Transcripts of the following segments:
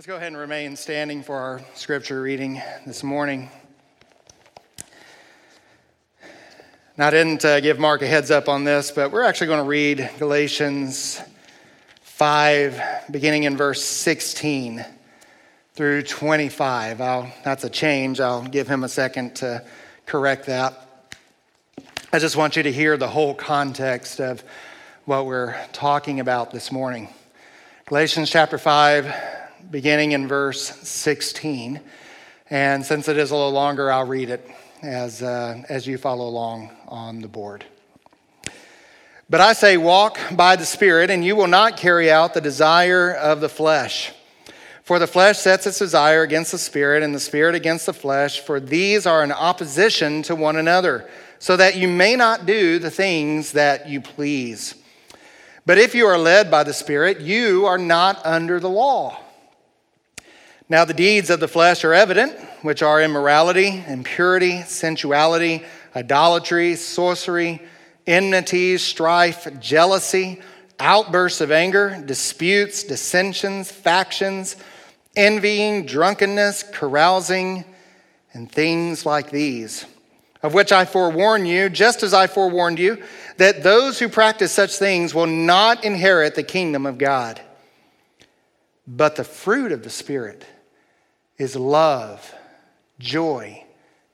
Let's go ahead and remain standing for our scripture reading this morning. Now, I didn't uh, give Mark a heads up on this, but we're actually going to read Galatians 5, beginning in verse 16 through 25. I'll, that's a change. I'll give him a second to correct that. I just want you to hear the whole context of what we're talking about this morning. Galatians chapter 5 beginning in verse 16. And since it is a little longer, I'll read it as, uh, as you follow along on the board. But I say, walk by the Spirit, and you will not carry out the desire of the flesh. For the flesh sets its desire against the Spirit, and the Spirit against the flesh, for these are in opposition to one another, so that you may not do the things that you please. But if you are led by the Spirit, you are not under the law. Now, the deeds of the flesh are evident, which are immorality, impurity, sensuality, idolatry, sorcery, enmities, strife, jealousy, outbursts of anger, disputes, dissensions, factions, envying, drunkenness, carousing, and things like these, of which I forewarn you, just as I forewarned you, that those who practice such things will not inherit the kingdom of God. But the fruit of the Spirit, is love, joy,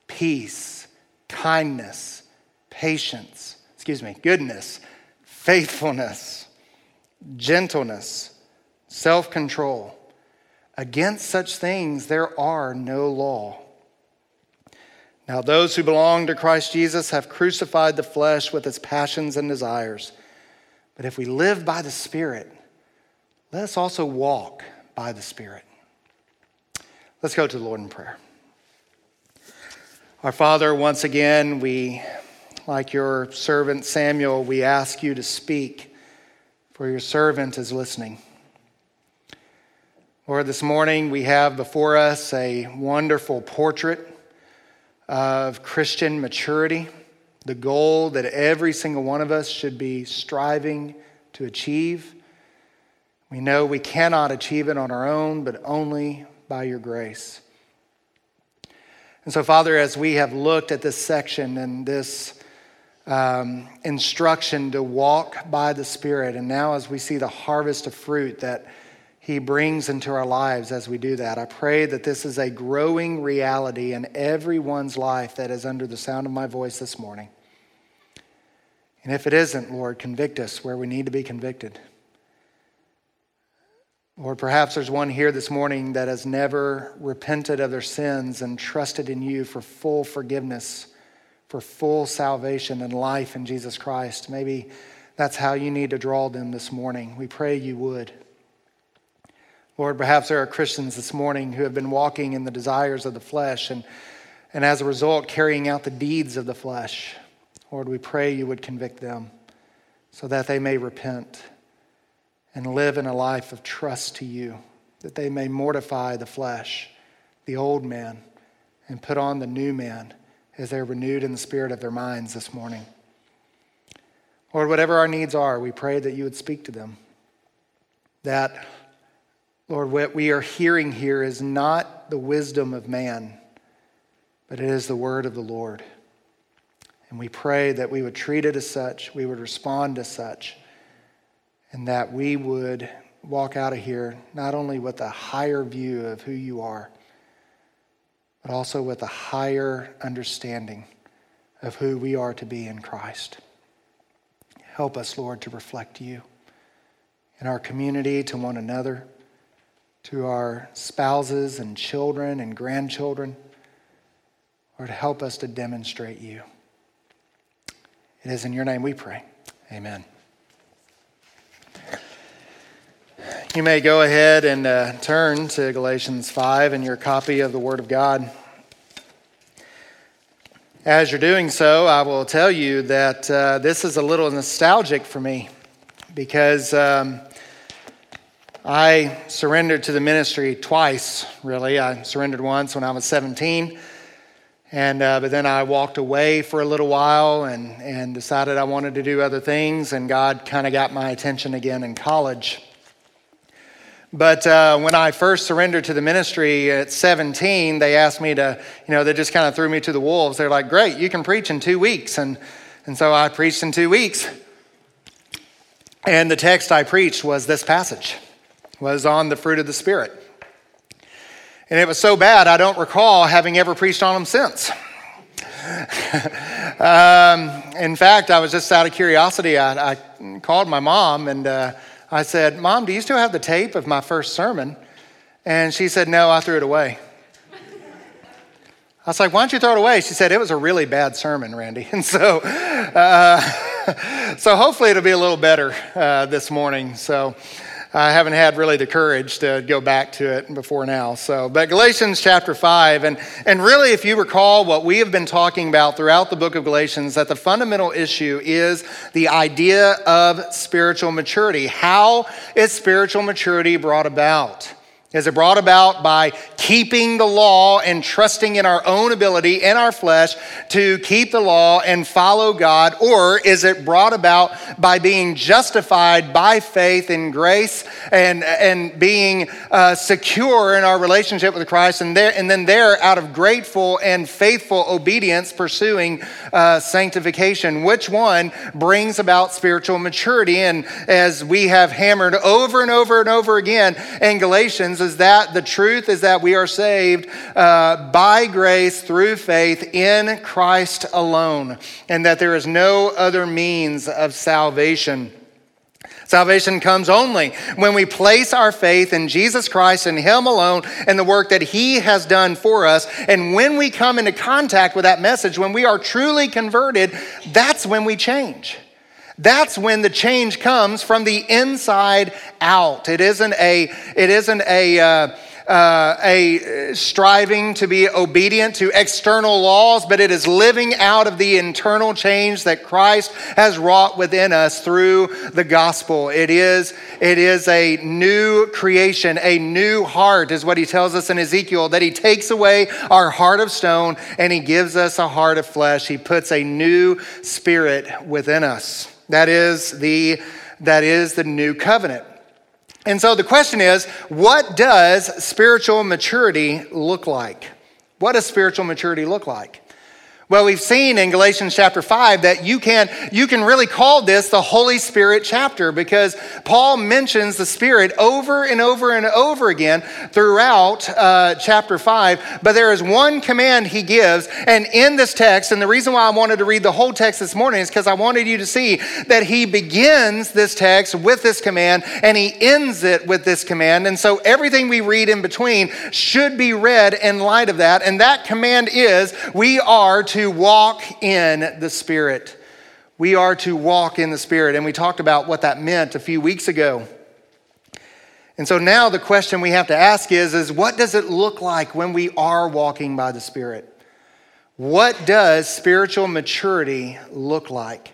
peace, kindness, patience, excuse me, goodness, faithfulness, gentleness, self control. Against such things there are no law. Now, those who belong to Christ Jesus have crucified the flesh with its passions and desires. But if we live by the Spirit, let us also walk by the Spirit. Let's go to the Lord in prayer. Our Father, once again, we, like your servant Samuel, we ask you to speak, for your servant is listening. Lord, this morning we have before us a wonderful portrait of Christian maturity, the goal that every single one of us should be striving to achieve. We know we cannot achieve it on our own, but only by your grace. And so, Father, as we have looked at this section and this um, instruction to walk by the Spirit, and now as we see the harvest of fruit that He brings into our lives as we do that, I pray that this is a growing reality in everyone's life that is under the sound of my voice this morning. And if it isn't, Lord, convict us where we need to be convicted. Or perhaps there's one here this morning that has never repented of their sins and trusted in you for full forgiveness, for full salvation and life in Jesus Christ. Maybe that's how you need to draw them this morning. We pray you would. Lord, perhaps there are Christians this morning who have been walking in the desires of the flesh and, and as a result carrying out the deeds of the flesh. Lord, we pray you would convict them so that they may repent and live in a life of trust to you, that they may mortify the flesh, the old man, and put on the new man as they're renewed in the spirit of their minds this morning. Lord, whatever our needs are, we pray that you would speak to them. That, Lord, what we are hearing here is not the wisdom of man, but it is the word of the Lord. And we pray that we would treat it as such, we would respond as such and that we would walk out of here not only with a higher view of who you are, but also with a higher understanding of who we are to be in Christ. Help us, Lord, to reflect you in our community to one another, to our spouses and children and grandchildren. Lord, help us to demonstrate you. It is in your name we pray. Amen. You may go ahead and uh, turn to Galatians 5 in your copy of the Word of God. As you're doing so, I will tell you that uh, this is a little nostalgic for me because um, I surrendered to the ministry twice, really. I surrendered once when I was 17, and, uh, but then I walked away for a little while and, and decided I wanted to do other things, and God kind of got my attention again in college. But uh, when I first surrendered to the ministry at 17, they asked me to, you know, they just kind of threw me to the wolves. They're like, great, you can preach in two weeks. And, and so I preached in two weeks. And the text I preached was this passage, was on the fruit of the Spirit. And it was so bad, I don't recall having ever preached on them since. um, in fact, I was just out of curiosity, I, I called my mom and uh, I said, Mom, do you still have the tape of my first sermon? And she said, No, I threw it away. I was like, Why don't you throw it away? She said, It was a really bad sermon, Randy. And so, uh, so hopefully it'll be a little better uh, this morning. So, I haven't had really the courage to go back to it before now. So, but Galatians chapter 5, and, and really, if you recall what we have been talking about throughout the book of Galatians, that the fundamental issue is the idea of spiritual maturity. How is spiritual maturity brought about? Is it brought about by keeping the law and trusting in our own ability in our flesh to keep the law and follow God? Or is it brought about by being justified by faith in grace and, and being uh, secure in our relationship with Christ and, there, and then there, out of grateful and faithful obedience, pursuing uh, sanctification? Which one brings about spiritual maturity? And as we have hammered over and over and over again in Galatians, is that the truth is that we are saved uh, by grace through faith in Christ alone, and that there is no other means of salvation. Salvation comes only when we place our faith in Jesus Christ and Him alone and the work that He has done for us. And when we come into contact with that message, when we are truly converted, that's when we change. That's when the change comes from the inside out. It isn't a, it isn't a, uh, uh, a striving to be obedient to external laws, but it is living out of the internal change that Christ has wrought within us through the gospel. It is, it is a new creation, a new heart, is what he tells us in Ezekiel, that he takes away our heart of stone and he gives us a heart of flesh. He puts a new spirit within us. That is the, that is the new covenant. And so the question is what does spiritual maturity look like? What does spiritual maturity look like? Well, we've seen in Galatians chapter 5 that you can, you can really call this the Holy Spirit chapter because Paul mentions the Spirit over and over and over again throughout uh, chapter 5. But there is one command he gives, and in this text, and the reason why I wanted to read the whole text this morning is because I wanted you to see that he begins this text with this command and he ends it with this command. And so everything we read in between should be read in light of that. And that command is we are to to walk in the Spirit. We are to walk in the Spirit. And we talked about what that meant a few weeks ago. And so now the question we have to ask is, is what does it look like when we are walking by the Spirit? What does spiritual maturity look like?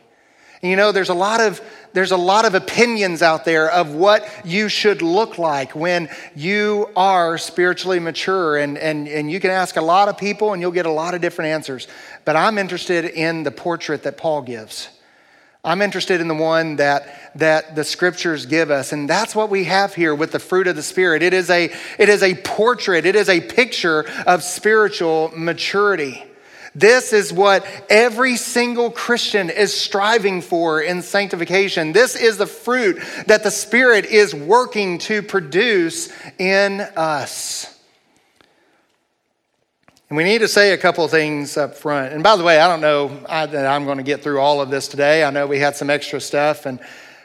And you know, there's a lot of there's a lot of opinions out there of what you should look like when you are spiritually mature. And, and, and you can ask a lot of people and you'll get a lot of different answers. But I'm interested in the portrait that Paul gives. I'm interested in the one that, that the scriptures give us. And that's what we have here with the fruit of the Spirit. It is a, it is a portrait, it is a picture of spiritual maturity. This is what every single Christian is striving for in sanctification. This is the fruit that the Spirit is working to produce in us. And we need to say a couple of things up front. And by the way, I don't know that I'm going to get through all of this today. I know we had some extra stuff, and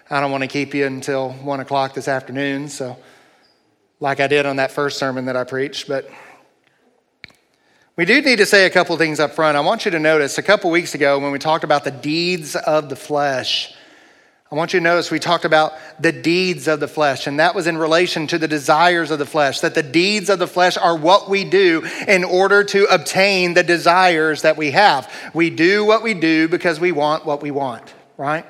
I don't want to keep you until one o'clock this afternoon. So, like I did on that first sermon that I preached, but. We do need to say a couple of things up front. I want you to notice a couple weeks ago when we talked about the deeds of the flesh, I want you to notice we talked about the deeds of the flesh, and that was in relation to the desires of the flesh, that the deeds of the flesh are what we do in order to obtain the desires that we have. We do what we do because we want what we want, right?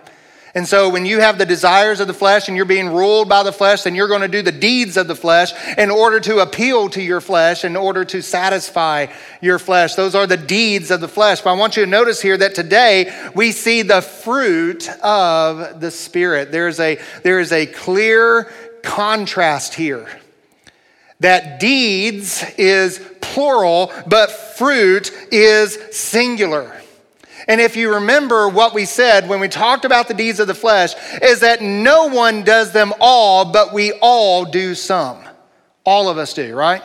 And so when you have the desires of the flesh and you're being ruled by the flesh, then you're going to do the deeds of the flesh in order to appeal to your flesh, in order to satisfy your flesh. Those are the deeds of the flesh. But I want you to notice here that today we see the fruit of the Spirit. There's a, there is a clear contrast here that deeds is plural, but fruit is singular. And if you remember what we said when we talked about the deeds of the flesh, is that no one does them all, but we all do some. All of us do, right?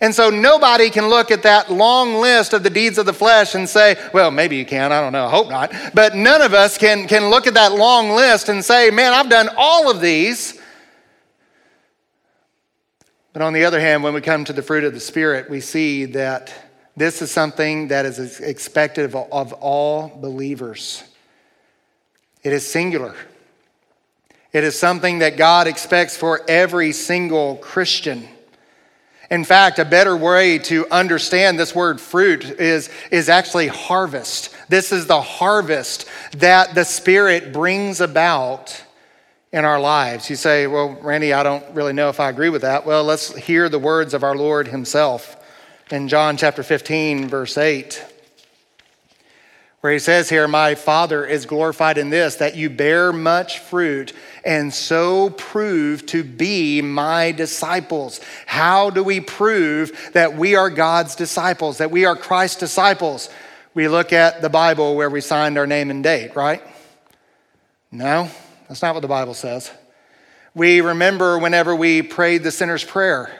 And so nobody can look at that long list of the deeds of the flesh and say, well, maybe you can, I don't know, I hope not. But none of us can, can look at that long list and say, man, I've done all of these. But on the other hand, when we come to the fruit of the Spirit, we see that this is something that is expected of, of all believers. It is singular. It is something that God expects for every single Christian. In fact, a better way to understand this word fruit is, is actually harvest. This is the harvest that the Spirit brings about in our lives. You say, Well, Randy, I don't really know if I agree with that. Well, let's hear the words of our Lord Himself in John chapter 15, verse 8, where he says here, My Father is glorified in this, that you bear much fruit and so prove to be my disciples. How do we prove that we are God's disciples, that we are Christ's disciples? We look at the Bible where we signed our name and date, right? No, that's not what the Bible says. We remember whenever we prayed the sinner's prayer,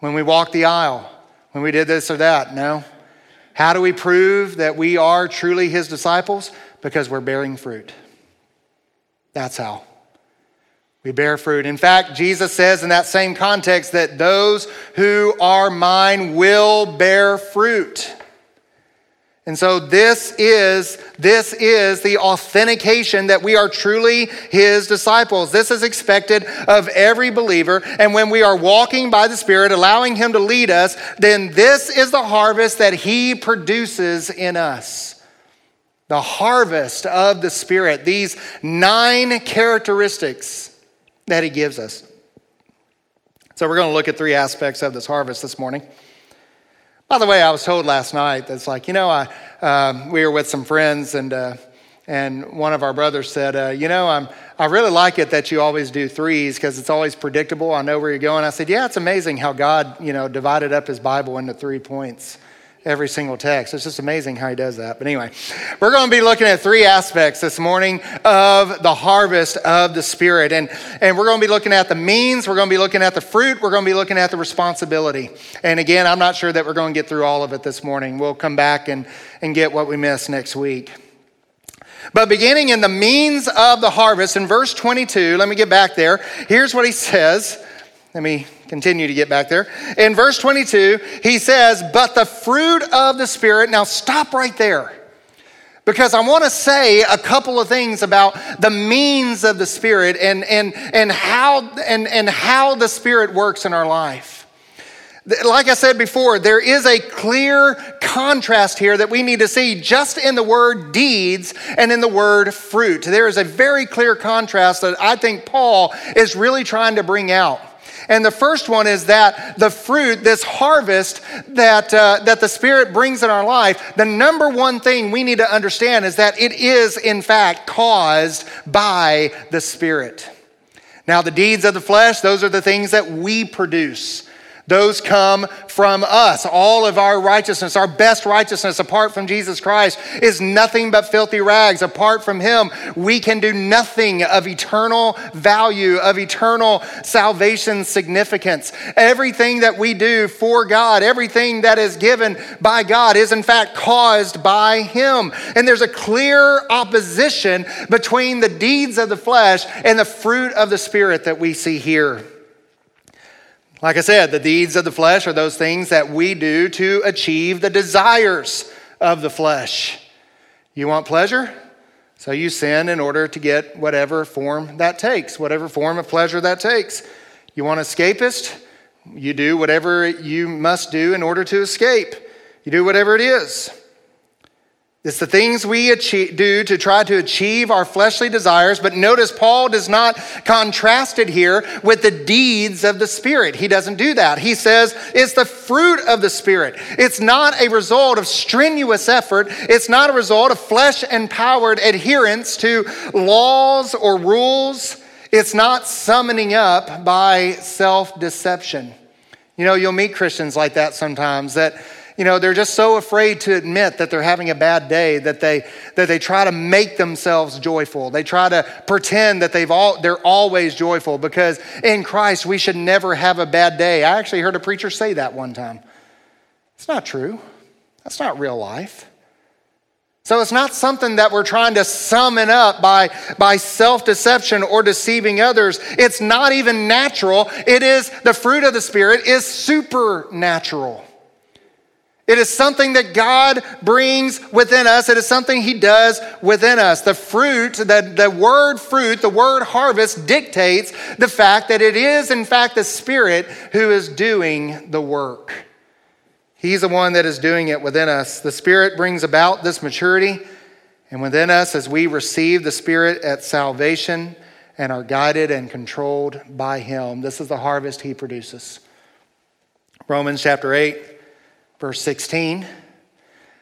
when we walked the aisle, when we did this or that. No. How do we prove that we are truly his disciples? Because we're bearing fruit. That's how. We bear fruit. In fact, Jesus says in that same context that those who are mine will bear fruit. And so this is this is the authentication that we are truly his disciples. This is expected of every believer and when we are walking by the spirit allowing him to lead us, then this is the harvest that he produces in us. The harvest of the spirit, these nine characteristics that he gives us. So we're going to look at three aspects of this harvest this morning. By the way, I was told last night that's like, you know, I, uh, we were with some friends and, uh, and one of our brothers said, uh, you know, I'm, I really like it that you always do threes because it's always predictable. I know where you're going. I said, yeah, it's amazing how God, you know, divided up his Bible into three points every single text. It's just amazing how he does that. But anyway, we're going to be looking at three aspects this morning of the harvest of the Spirit. And, and we're going to be looking at the means, we're going to be looking at the fruit, we're going to be looking at the responsibility. And again, I'm not sure that we're going to get through all of it this morning. We'll come back and, and get what we missed next week. But beginning in the means of the harvest, in verse 22, let me get back there. Here's what he says. Let me continue to get back there. In verse 22, he says, But the fruit of the Spirit. Now stop right there. Because I want to say a couple of things about the means of the Spirit and, and, and, how, and, and how the Spirit works in our life. Like I said before, there is a clear contrast here that we need to see just in the word deeds and in the word fruit. There is a very clear contrast that I think Paul is really trying to bring out. And the first one is that the fruit, this harvest that, uh, that the Spirit brings in our life, the number one thing we need to understand is that it is, in fact, caused by the Spirit. Now, the deeds of the flesh, those are the things that we produce. Those come from us. All of our righteousness, our best righteousness apart from Jesus Christ, is nothing but filthy rags. Apart from Him, we can do nothing of eternal value, of eternal salvation significance. Everything that we do for God, everything that is given by God, is in fact caused by Him. And there's a clear opposition between the deeds of the flesh and the fruit of the Spirit that we see here. Like I said, the deeds of the flesh are those things that we do to achieve the desires of the flesh. You want pleasure? So you sin in order to get whatever form that takes, whatever form of pleasure that takes. You want escapist? You do whatever you must do in order to escape. You do whatever it is. It's the things we achieve, do to try to achieve our fleshly desires, but notice Paul does not contrast it here with the deeds of the Spirit. He doesn't do that. He says it's the fruit of the Spirit. It's not a result of strenuous effort, it's not a result of flesh empowered adherence to laws or rules. It's not summoning up by self deception. You know, you'll meet Christians like that sometimes that, you know, they're just so afraid to admit that they're having a bad day that they, that they try to make themselves joyful. They try to pretend that they've all, they're always joyful because in Christ we should never have a bad day. I actually heard a preacher say that one time. It's not true. That's not real life. So it's not something that we're trying to summon up by, by self deception or deceiving others. It's not even natural. It is the fruit of the Spirit is supernatural. It is something that God brings within us. It is something He does within us. The fruit, the, the word fruit, the word harvest dictates the fact that it is, in fact, the Spirit who is doing the work. He's the one that is doing it within us. The Spirit brings about this maturity, and within us, as we receive the Spirit at salvation and are guided and controlled by Him, this is the harvest He produces. Romans chapter 8, verse 16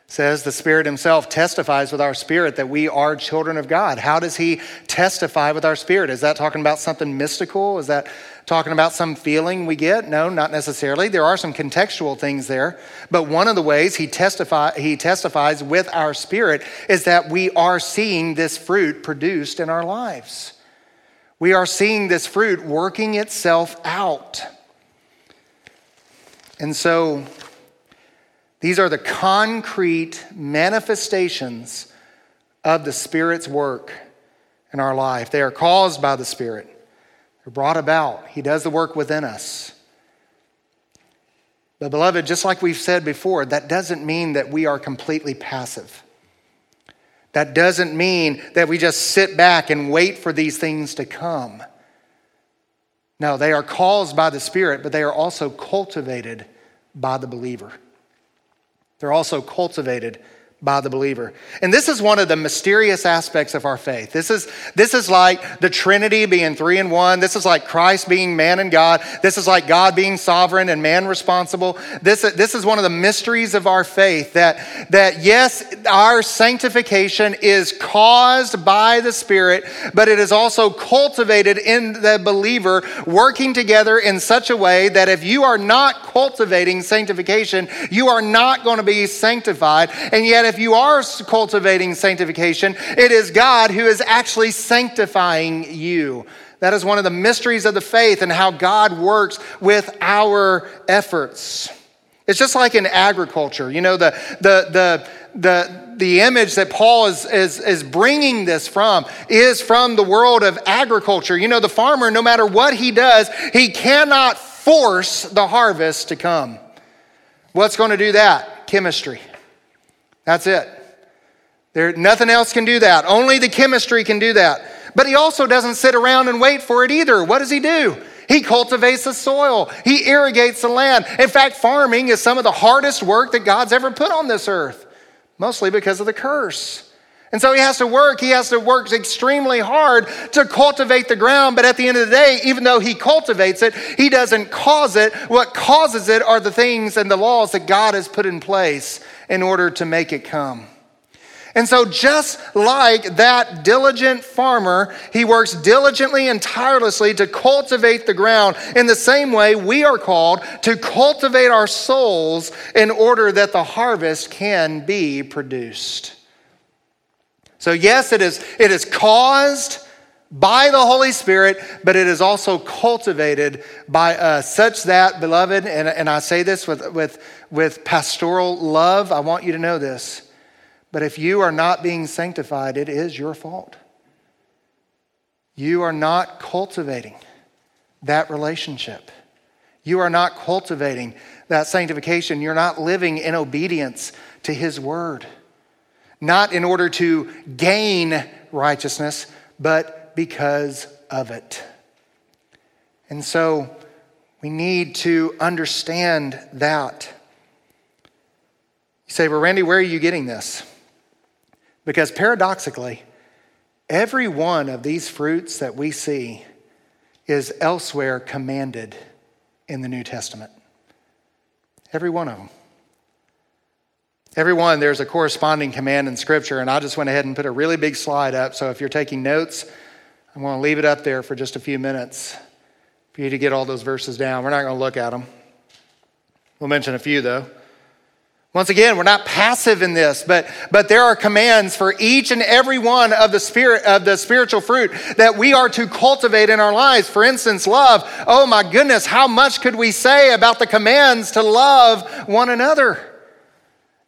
says the Spirit Himself testifies with our spirit that we are children of God. How does He testify with our spirit? Is that talking about something mystical? Is that talking about some feeling we get? No, not necessarily. There are some contextual things there. But one of the ways He, testify, he testifies with our spirit is that we are seeing this fruit produced in our lives. We are seeing this fruit working itself out. And so, these are the concrete manifestations of the Spirit's work in our life. They are caused by the Spirit, they're brought about. He does the work within us. But, beloved, just like we've said before, that doesn't mean that we are completely passive. That doesn't mean that we just sit back and wait for these things to come. No, they are caused by the Spirit, but they are also cultivated by the believer. They're also cultivated by the believer. And this is one of the mysterious aspects of our faith. This is, this is like the Trinity being three in one. This is like Christ being man and God. This is like God being sovereign and man responsible. This, this is one of the mysteries of our faith that, that yes, our sanctification is caused by the Spirit, but it is also cultivated in the believer working together in such a way that if you are not cultivating sanctification, you are not going to be sanctified. And yet, if you are cultivating sanctification, it is God who is actually sanctifying you. That is one of the mysteries of the faith and how God works with our efforts. It's just like in agriculture. You know, the, the, the, the, the image that Paul is, is, is bringing this from is from the world of agriculture. You know, the farmer, no matter what he does, he cannot force the harvest to come. What's going to do that? Chemistry. That's it. There, nothing else can do that. Only the chemistry can do that. But he also doesn't sit around and wait for it either. What does he do? He cultivates the soil, he irrigates the land. In fact, farming is some of the hardest work that God's ever put on this earth, mostly because of the curse. And so he has to work. He has to work extremely hard to cultivate the ground. But at the end of the day, even though he cultivates it, he doesn't cause it. What causes it are the things and the laws that God has put in place in order to make it come. And so, just like that diligent farmer, he works diligently and tirelessly to cultivate the ground. In the same way, we are called to cultivate our souls in order that the harvest can be produced. So, yes, it is, it is caused by the Holy Spirit, but it is also cultivated by us, such that, beloved, and, and I say this with, with, with pastoral love, I want you to know this. But if you are not being sanctified, it is your fault. You are not cultivating that relationship. You are not cultivating that sanctification. You're not living in obedience to His word. Not in order to gain righteousness, but because of it. And so we need to understand that. You say, well, Randy, where are you getting this? Because paradoxically, every one of these fruits that we see is elsewhere commanded in the New Testament. Every one of them. Every one, there's a corresponding command in Scripture, and I just went ahead and put a really big slide up. So if you're taking notes, I'm going to leave it up there for just a few minutes for you to get all those verses down. We're not going to look at them. We'll mention a few, though. Once again, we're not passive in this, but, but there are commands for each and every one of the spirit of the spiritual fruit that we are to cultivate in our lives. For instance, love. Oh my goodness, how much could we say about the commands to love one another?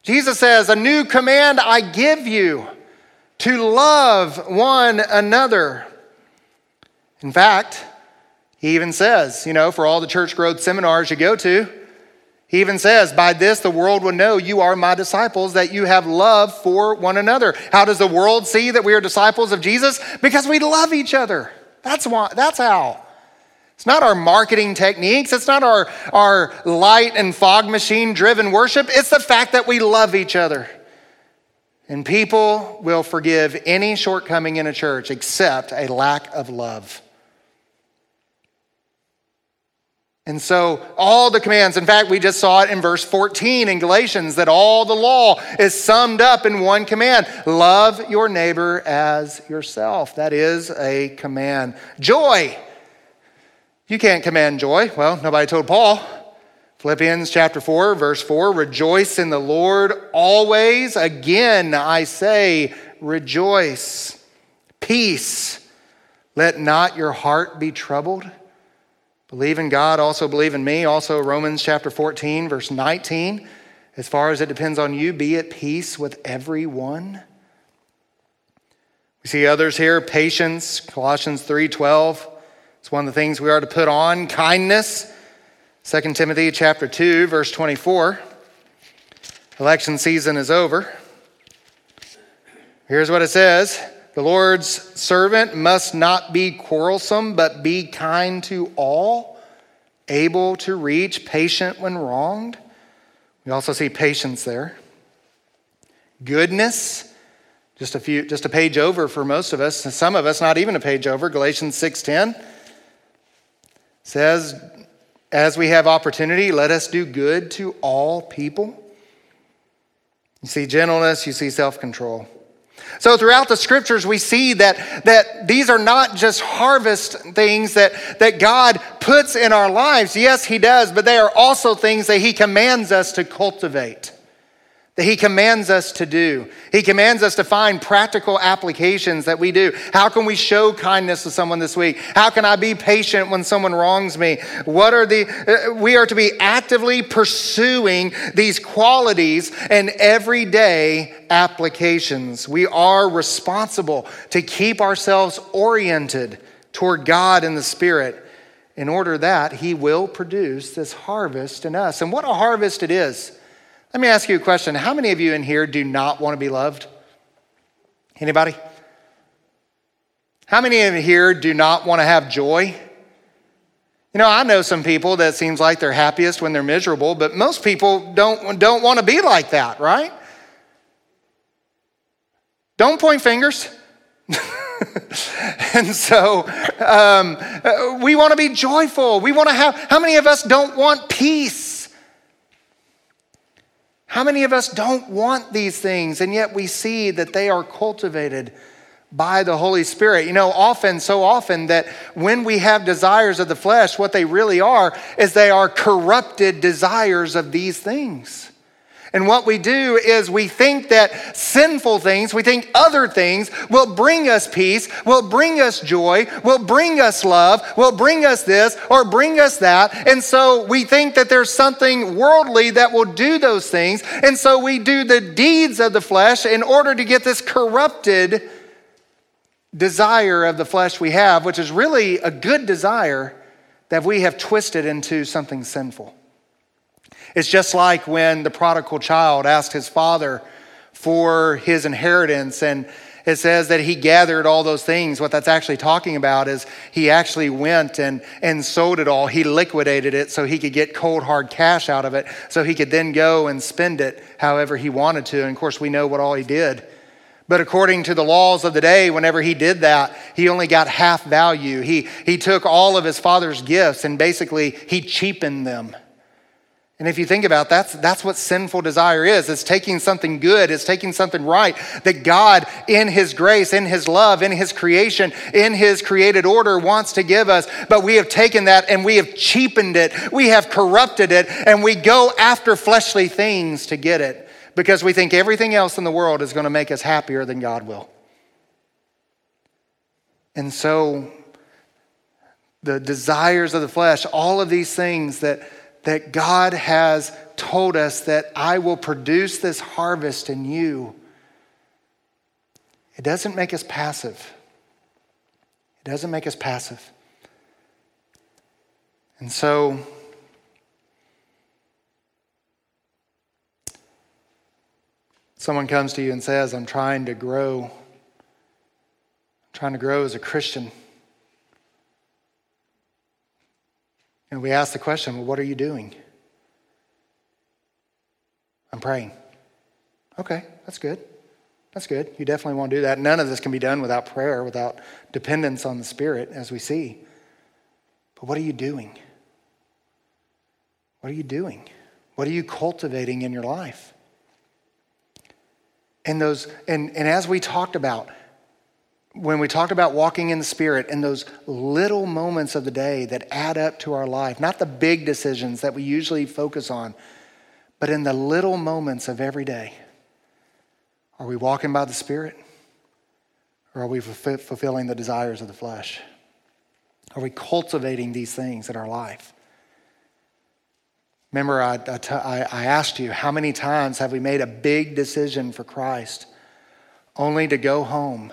Jesus says, A new command I give you to love one another. In fact, he even says, you know, for all the church growth seminars you go to, he even says, By this the world will know you are my disciples, that you have love for one another. How does the world see that we are disciples of Jesus? Because we love each other. That's why, that's how. It's not our marketing techniques, it's not our, our light and fog machine driven worship. It's the fact that we love each other. And people will forgive any shortcoming in a church except a lack of love. And so, all the commands, in fact, we just saw it in verse 14 in Galatians that all the law is summed up in one command love your neighbor as yourself. That is a command. Joy. You can't command joy. Well, nobody told Paul. Philippians chapter 4, verse 4 Rejoice in the Lord always. Again, I say, rejoice. Peace. Let not your heart be troubled. Believe in God, also believe in me. Also, Romans chapter 14, verse 19. As far as it depends on you, be at peace with everyone. We see others here, patience, Colossians 3:12. It's one of the things we are to put on, kindness. 2 Timothy chapter 2, verse 24. Election season is over. Here's what it says. The Lord's servant must not be quarrelsome, but be kind to all, able to reach, patient when wronged. We also see patience there. Goodness, just a few, just a page over for most of us. and Some of us, not even a page over. Galatians 6:10 says, "As we have opportunity, let us do good to all people." You see gentleness, you see self-control. So throughout the scriptures, we see that, that these are not just harvest things that, that God puts in our lives. Yes, He does, but they are also things that He commands us to cultivate that He commands us to do. He commands us to find practical applications that we do. How can we show kindness to someone this week? How can I be patient when someone wrongs me? What are the, uh, we are to be actively pursuing these qualities and everyday applications. We are responsible to keep ourselves oriented toward God and the Spirit in order that He will produce this harvest in us. And what a harvest it is! Let me ask you a question. How many of you in here do not want to be loved? Anybody? How many you here do not want to have joy? You know, I know some people that seems like they're happiest when they're miserable, but most people don't, don't want to be like that, right? Don't point fingers. and so um, we want to be joyful. We want to have, how many of us don't want peace? How many of us don't want these things, and yet we see that they are cultivated by the Holy Spirit? You know, often, so often, that when we have desires of the flesh, what they really are is they are corrupted desires of these things. And what we do is we think that sinful things, we think other things will bring us peace, will bring us joy, will bring us love, will bring us this or bring us that. And so we think that there's something worldly that will do those things. And so we do the deeds of the flesh in order to get this corrupted desire of the flesh we have, which is really a good desire that we have twisted into something sinful. It's just like when the prodigal child asked his father for his inheritance and it says that he gathered all those things. What that's actually talking about is he actually went and, and sold it all. He liquidated it so he could get cold, hard cash out of it, so he could then go and spend it however he wanted to. And of course, we know what all he did. But according to the laws of the day, whenever he did that, he only got half value. He, he took all of his father's gifts and basically he cheapened them. And if you think about that's that's what sinful desire is. It's taking something good, it's taking something right that God in his grace, in his love, in his creation, in his created order wants to give us, but we have taken that and we have cheapened it. We have corrupted it and we go after fleshly things to get it because we think everything else in the world is going to make us happier than God will. And so the desires of the flesh, all of these things that that God has told us that I will produce this harvest in you, it doesn't make us passive. It doesn't make us passive. And so, someone comes to you and says, I'm trying to grow, I'm trying to grow as a Christian. And we ask the question, well, what are you doing? I'm praying. Okay, that's good. That's good. You definitely want to do that. None of this can be done without prayer, without dependence on the Spirit, as we see. But what are you doing? What are you doing? What are you cultivating in your life? And those, and, and as we talked about, when we talk about walking in the Spirit and those little moments of the day that add up to our life, not the big decisions that we usually focus on, but in the little moments of every day, are we walking by the Spirit? Or are we fulfilling the desires of the flesh? Are we cultivating these things in our life? Remember, I, I, t- I asked you, how many times have we made a big decision for Christ only to go home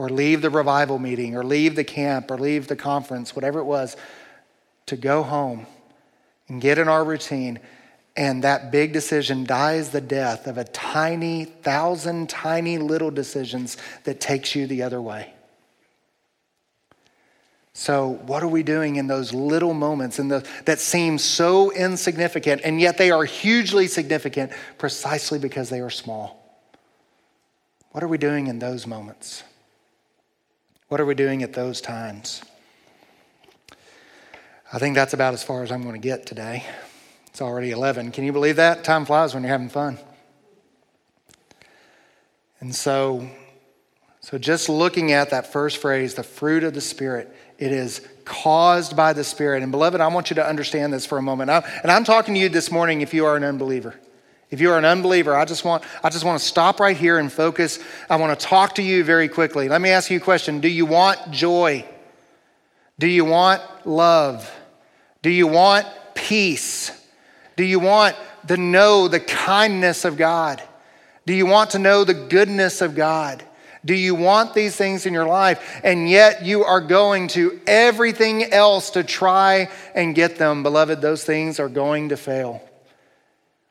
or leave the revival meeting or leave the camp or leave the conference, whatever it was, to go home and get in our routine. And that big decision dies the death of a tiny, thousand tiny little decisions that takes you the other way. So, what are we doing in those little moments in the, that seem so insignificant, and yet they are hugely significant precisely because they are small? What are we doing in those moments? What are we doing at those times? I think that's about as far as I'm going to get today. It's already 11. Can you believe that? Time flies when you're having fun. And so, so just looking at that first phrase, the fruit of the Spirit, it is caused by the Spirit. And beloved, I want you to understand this for a moment. I, and I'm talking to you this morning if you are an unbeliever. If you are an unbeliever, I just want I just want to stop right here and focus. I want to talk to you very quickly. Let me ask you a question. Do you want joy? Do you want love? Do you want peace? Do you want to know the kindness of God? Do you want to know the goodness of God? Do you want these things in your life? And yet you are going to everything else to try and get them. Beloved, those things are going to fail.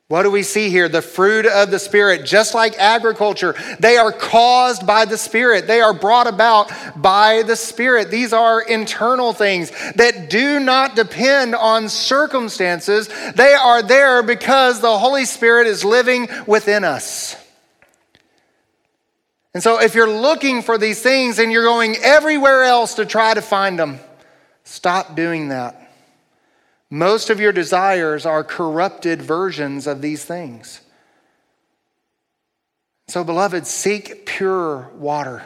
What do we see here? The fruit of the Spirit, just like agriculture, they are caused by the Spirit. They are brought about by the Spirit. These are internal things that do not depend on circumstances. They are there because the Holy Spirit is living within us. And so, if you're looking for these things and you're going everywhere else to try to find them, stop doing that. Most of your desires are corrupted versions of these things. So, beloved, seek pure water.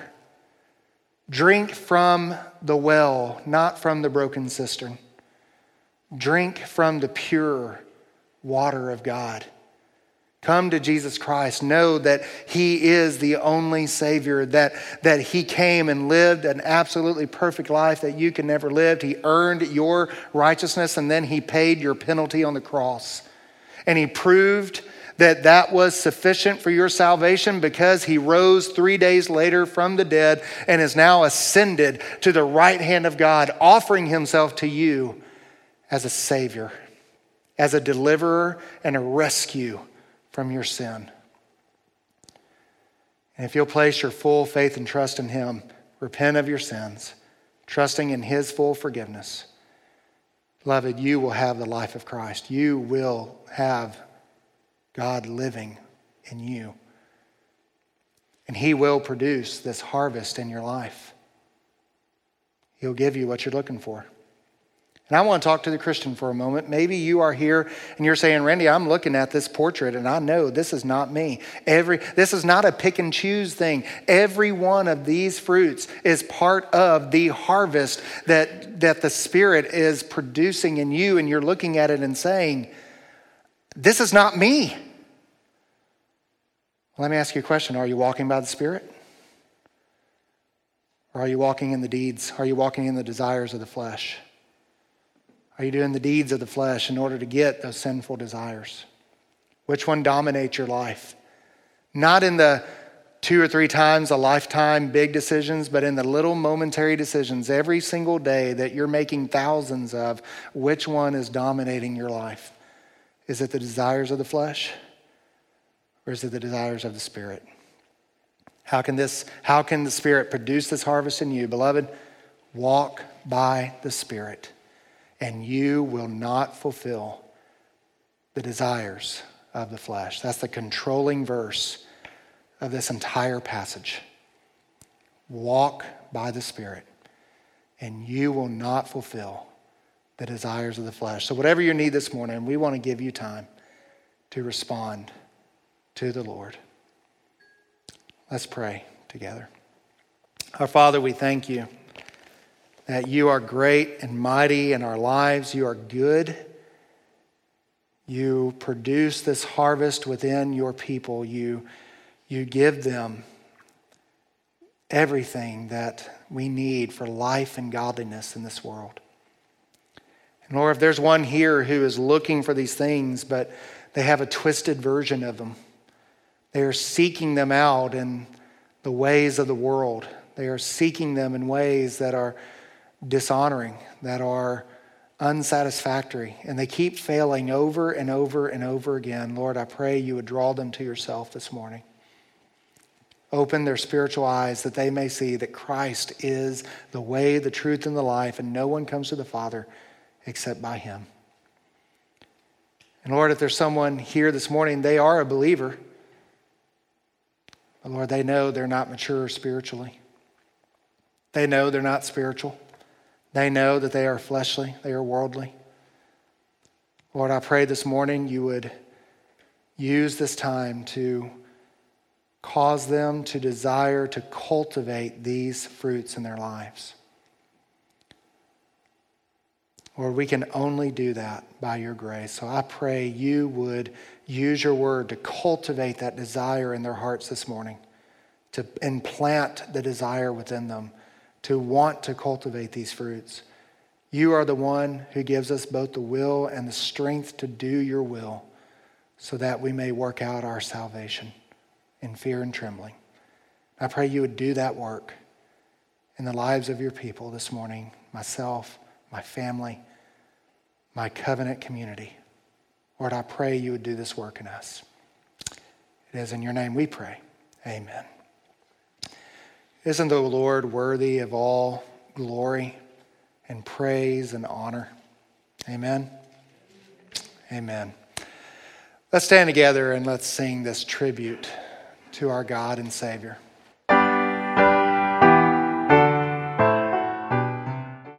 Drink from the well, not from the broken cistern. Drink from the pure water of God. Come to Jesus Christ. Know that He is the only Savior, that, that He came and lived an absolutely perfect life that you can never live. He earned your righteousness and then He paid your penalty on the cross. And He proved that that was sufficient for your salvation because He rose three days later from the dead and is now ascended to the right hand of God, offering Himself to you as a Savior, as a deliverer and a rescue from your sin. And if you'll place your full faith and trust in Him, repent of your sins, trusting in His full forgiveness, beloved, you will have the life of Christ. You will have God living in you. And He will produce this harvest in your life. He'll give you what you're looking for. And I want to talk to the Christian for a moment. Maybe you are here and you're saying, Randy, I'm looking at this portrait and I know this is not me. Every, this is not a pick and choose thing. Every one of these fruits is part of the harvest that, that the Spirit is producing in you. And you're looking at it and saying, This is not me. Let me ask you a question Are you walking by the Spirit? Or are you walking in the deeds? Are you walking in the desires of the flesh? Are you doing the deeds of the flesh in order to get those sinful desires? Which one dominates your life? Not in the two or three times a lifetime big decisions, but in the little momentary decisions every single day that you're making thousands of, which one is dominating your life? Is it the desires of the flesh or is it the desires of the Spirit? How can this how can the Spirit produce this harvest in you? Beloved, walk by the Spirit and you will not fulfill the desires of the flesh. That's the controlling verse of this entire passage. Walk by the Spirit, and you will not fulfill the desires of the flesh. So, whatever you need this morning, we want to give you time to respond to the Lord. Let's pray together. Our Father, we thank you that you are great and mighty in our lives. You are good. You produce this harvest within your people. You, you give them everything that we need for life and godliness in this world. And Lord, if there's one here who is looking for these things, but they have a twisted version of them, they are seeking them out in the ways of the world. They are seeking them in ways that are dishonoring, that are unsatisfactory, and they keep failing over and over and over again. Lord, I pray you would draw them to yourself this morning. Open their spiritual eyes that they may see that Christ is the way, the truth, and the life, and no one comes to the Father except by him. And Lord, if there's someone here this morning, they are a believer. But Lord, they know they're not mature spiritually. They know they're not spiritual. They know that they are fleshly, they are worldly. Lord, I pray this morning you would use this time to cause them to desire to cultivate these fruits in their lives. Lord, we can only do that by your grace. So I pray you would use your word to cultivate that desire in their hearts this morning, to implant the desire within them to want to cultivate these fruits. You are the one who gives us both the will and the strength to do your will so that we may work out our salvation in fear and trembling. I pray you would do that work in the lives of your people this morning, myself, my family, my covenant community. Lord, I pray you would do this work in us. It is in your name we pray. Amen. Isn't the Lord worthy of all glory and praise and honor? Amen. Amen. Let's stand together and let's sing this tribute to our God and Savior.